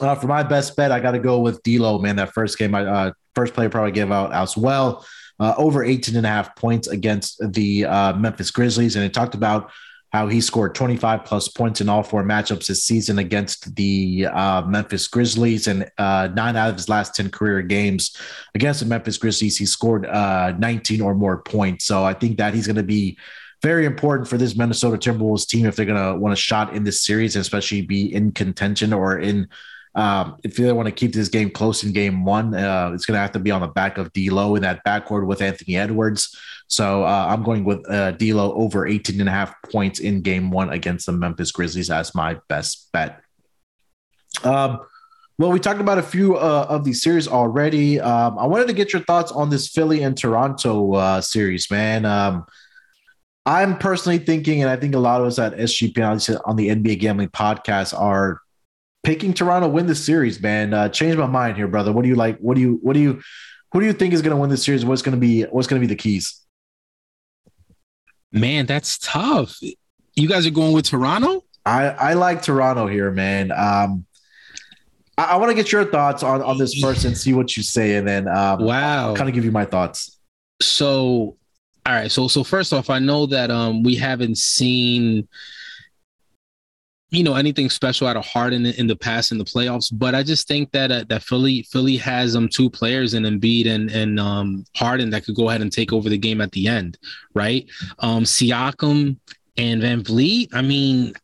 Uh, for my best bet, I got to go with D'Lo, man. That first game, I uh, first play probably gave out as well. Uh, over 18 and a half points against the uh, Memphis Grizzlies. And it talked about how he scored 25 plus points in all four matchups this season against the uh, Memphis Grizzlies. And uh, nine out of his last 10 career games against the Memphis Grizzlies, he scored uh, 19 or more points. So I think that he's going to be very important for this Minnesota Timberwolves team if they're going to want a shot in this series, and especially be in contention or in um, if they want to keep this game close in game one, uh, it's going to have to be on the back of D'Lo in that backcourt with Anthony Edwards. So uh, I'm going with uh, D'Lo over 18 and a half points in game one against the Memphis Grizzlies as my best bet. Um, well, we talked about a few uh, of these series already. Um, I wanted to get your thoughts on this Philly and Toronto uh, series, man. Um, I'm personally thinking, and I think a lot of us at SGP on the NBA Gambling Podcast are picking Toronto win the series, man. Uh, change my mind here, brother. What do you like? What do you what do you who do you think is going to win the series? What's going to be what's going to be the keys? Man, that's tough. You guys are going with Toronto? I I like Toronto here, man. Um, I, I want to get your thoughts on on this first and see what you say, and then um, wow, kind of give you my thoughts. So, all right. So so first off, I know that um we haven't seen you know anything special out of Harden in, in the past in the playoffs, but I just think that uh, that Philly Philly has um two players in Embiid and and um Harden that could go ahead and take over the game at the end, right? Um Siakam and VanVleet. I mean,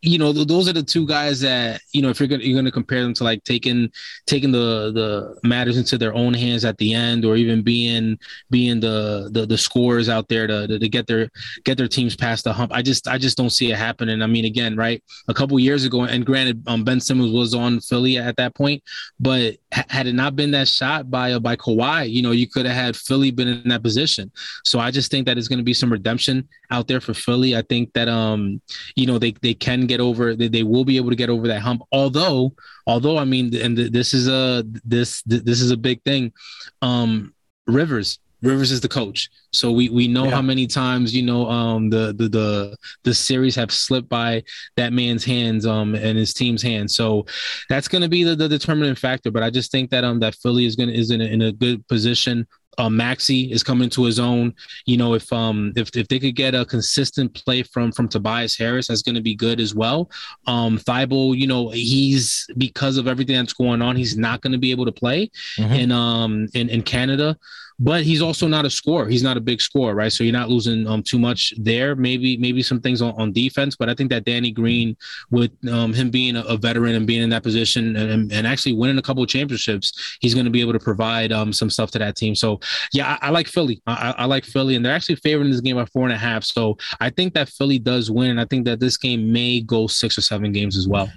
you know, those are the two guys that you know if you're gonna you're gonna compare them to like taking taking the the matters into their own hands at the end, or even being being the the, the scores out there to, to, to get their get their teams past the hump. I just I just don't see it happening. I mean, again, right? A couple years ago, and granted, um, Ben Simmons was on Philly at that point, but had it not been that shot by uh, by Kawhi, you know, you could have had Philly been in that position. So I just think that it's going to be some redemption out there for Philly. I think that um, you know, they they can get over they, they will be able to get over that hump. Although, although I mean, and this is a this this is a big thing. Um, Rivers Rivers is the coach. So we we know yeah. how many times you know um the, the the the series have slipped by that man's hands um and his team's hands. So that's going to be the, the determining factor. But I just think that um that Philly is going to is in a, in a good position uh, Maxey is coming to his own. You know, if um if, if they could get a consistent play from from Tobias Harris, that's going to be good as well. Um, Thybulle, you know, he's because of everything that's going on, he's not going to be able to play mm-hmm. in um in in Canada but he's also not a scorer. He's not a big scorer, right? So you're not losing um, too much there. Maybe maybe some things on, on defense, but I think that Danny Green, with um, him being a, veteran and being in that position and, and actually winning a couple of championships, he's going to be able to provide um, some stuff to that team. So yeah, I, I like Philly. I, I, like Philly, and they're actually favoring this game by four and a half. So I think that Philly does win, and I think that this game may go six or seven games as well.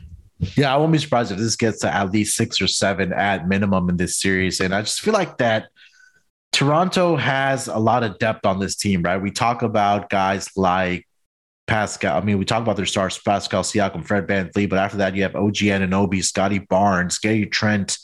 Yeah, I won't be surprised if this gets to at least six or seven at minimum in this series. And I just feel like that Toronto has a lot of depth on this team, right? We talk about guys like Pascal. I mean, we talk about their stars, Pascal Siakam, Fred VanVleet, but after that, you have OG Anunoby, Scottie Barnes, Gary Trent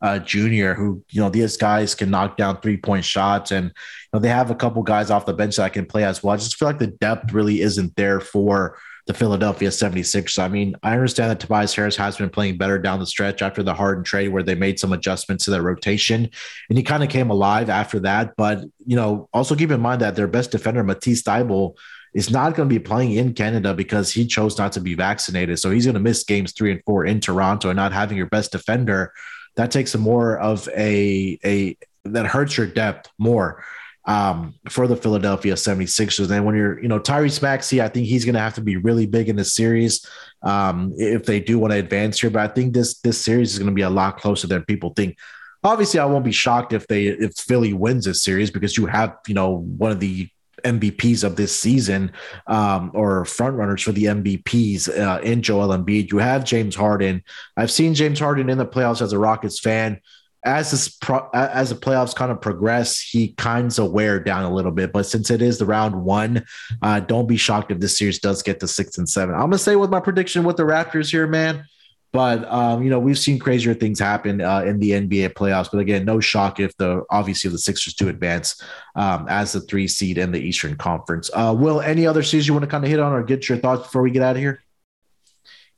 uh, Jr., who, you know, these guys can knock down three point shots. And, you know, they have a couple guys off the bench that I can play as well. I just feel like the depth really isn't there for the Philadelphia 76. I mean, I understand that Tobias Harris has been playing better down the stretch after the Harden trade where they made some adjustments to their rotation and he kind of came alive after that. But, you know, also keep in mind that their best defender, Matisse Thybulle, is not going to be playing in Canada because he chose not to be vaccinated. So he's going to miss games three and four in Toronto and not having your best defender. That takes more of a, a, that hurts your depth more um, for the Philadelphia 76ers. And when you're, you know, Tyrese Maxey, I think he's going to have to be really big in this series um, if they do want to advance here. But I think this this series is going to be a lot closer than people think. Obviously, I won't be shocked if they if Philly wins this series because you have you know one of the MVPs of this season um, or front runners for the MVPs uh, in Joel Embiid. You have James Harden. I've seen James Harden in the playoffs as a Rockets fan. As this pro, as the playoffs kind of progress, he kind of wear down a little bit. But since it is the round one, uh, don't be shocked if this series does get to six and seven. I'm gonna say with my prediction with the Raptors here, man. But um, you know, we've seen crazier things happen uh, in the NBA playoffs. But again, no shock if the obviously the Sixers do advance um, as the three seed in the Eastern Conference. Uh, Will, any other series you want to kind of hit on or get your thoughts before we get out of here?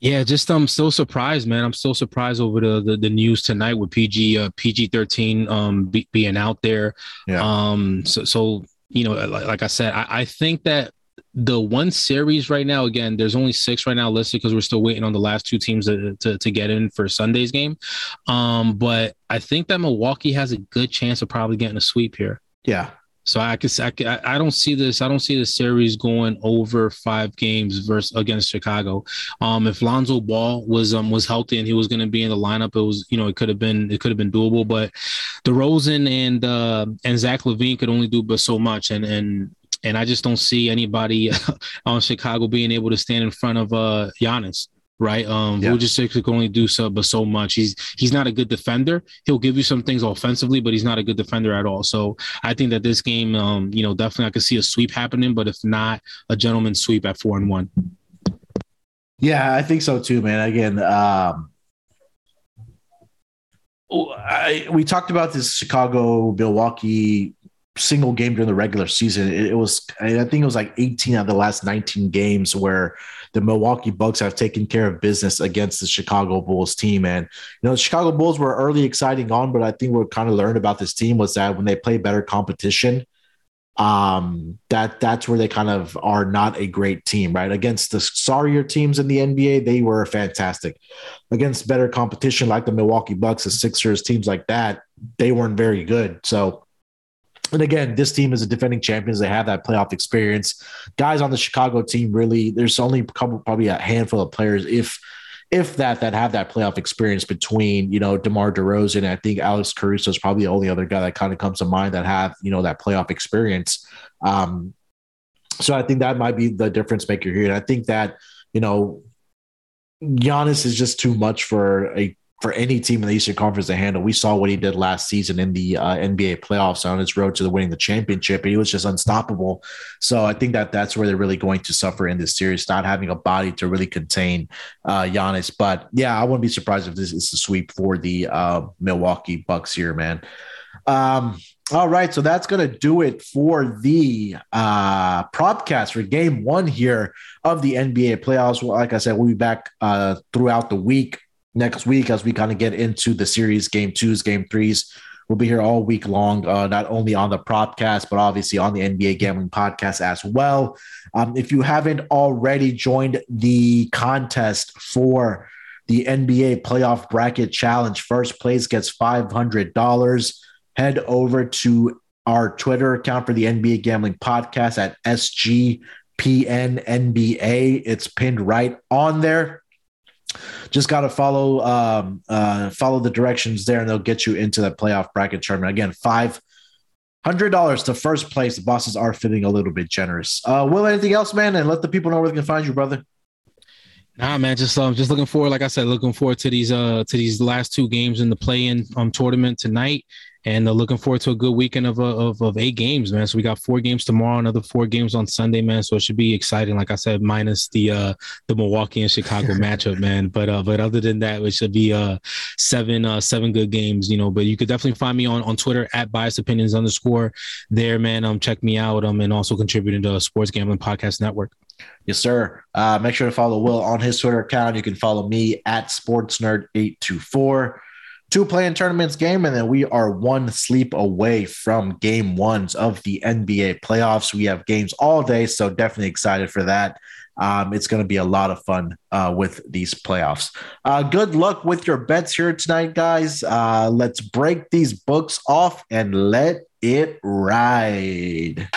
Yeah, just I'm so surprised, man. I'm so surprised over the the, the news tonight with PG uh, PG thirteen um be, being out there. Yeah. Um. So so you know, like, like I said, I, I think that the one series right now, again, there's only six right now listed because we're still waiting on the last two teams to, to, to, get in for Sunday's game. Um, but I think that Milwaukee has a good chance of probably getting a sweep here. Yeah. So I could, I, I don't see this. I don't see the series going over five games versus against Chicago. Um, if Lonzo Ball was um was healthy and he was going to be in the lineup, it was you know it could have been it could have been doable. But DeRozan and uh, and Zach LaVine could only do but so much, and and and I just don't see anybody on Chicago being able to stand in front of uh Giannis. Right, um, yeah. Vucevic can only do so, but so much. He's he's not a good defender. He'll give you some things offensively, but he's not a good defender at all. So I think that this game, um, you know, definitely I could see a sweep happening, but if not, a gentleman's sweep at four and one. Yeah, I think so too, man. Again, um, I, we talked about this Chicago Milwaukee single game during the regular season. It, it, was, I think it was like 18 out of the last 19 games where the Milwaukee Bucks have taken care of business against the Chicago Bulls team. And, you know, the Chicago Bulls were early exciting on, but I think what kind of learned about this team was that when they play better competition, um that that's where they kind of are not a great team right against the sorrier teams in the nba they were fantastic against better competition like the milwaukee bucks the sixers teams like that they weren't very good so and again, this team is a defending champions. They have that playoff experience. Guys on the Chicago team really, there's only a couple, probably a handful of players, if if that, that have that playoff experience between, you know, DeMar DeRozan. I think Alex Caruso is probably the only other guy that kind of comes to mind that have, you know, that playoff experience. Um, so I think that might be the difference maker here. And I think that, you know, Giannis is just too much for a for any team in the Eastern Conference to handle. We saw what he did last season in the uh, NBA playoffs on his road to the winning the championship. He was just unstoppable. So I think that that's where they're really going to suffer in this series, not having a body to really contain uh, Giannis. But yeah, I wouldn't be surprised if this is a sweep for the uh, Milwaukee Bucks here, man. Um, all right, so that's going to do it for the uh, propcast for game one here of the NBA playoffs. Like I said, we'll be back uh, throughout the week next week as we kind of get into the series game twos, game threes. We'll be here all week long, uh, not only on the propcast, but obviously on the NBA Gambling Podcast as well. Um, if you haven't already joined the contest for the NBA Playoff Bracket Challenge, first place gets $500. Head over to our Twitter account for the NBA Gambling Podcast at SGPNNBA. It's pinned right on there just got to follow um, uh, follow the directions there, and they'll get you into that playoff bracket tournament. Again, five hundred dollars to first place. The bosses are feeling a little bit generous. Uh, Will anything else, man? And let the people know where they can find you, brother. Nah, man, just um, just looking forward. Like I said, looking forward to these uh to these last two games in the play-in um tournament tonight, and uh, looking forward to a good weekend of, uh, of of eight games, man. So we got four games tomorrow, another four games on Sunday, man. So it should be exciting. Like I said, minus the uh the Milwaukee and Chicago matchup, man. But uh, but other than that, it should be uh seven uh seven good games, you know. But you could definitely find me on on Twitter at bias opinions underscore there, man. Um, check me out. Um, and also contributing to the Sports Gambling Podcast Network. Yes, sir. Uh, make sure to follow Will on his Twitter account. You can follow me at SportsNerd824 two play-in tournaments game, and then we are one sleep away from game ones of the NBA playoffs. We have games all day, so definitely excited for that. Um, it's going to be a lot of fun uh, with these playoffs. Uh, good luck with your bets here tonight, guys. Uh, let's break these books off and let it ride.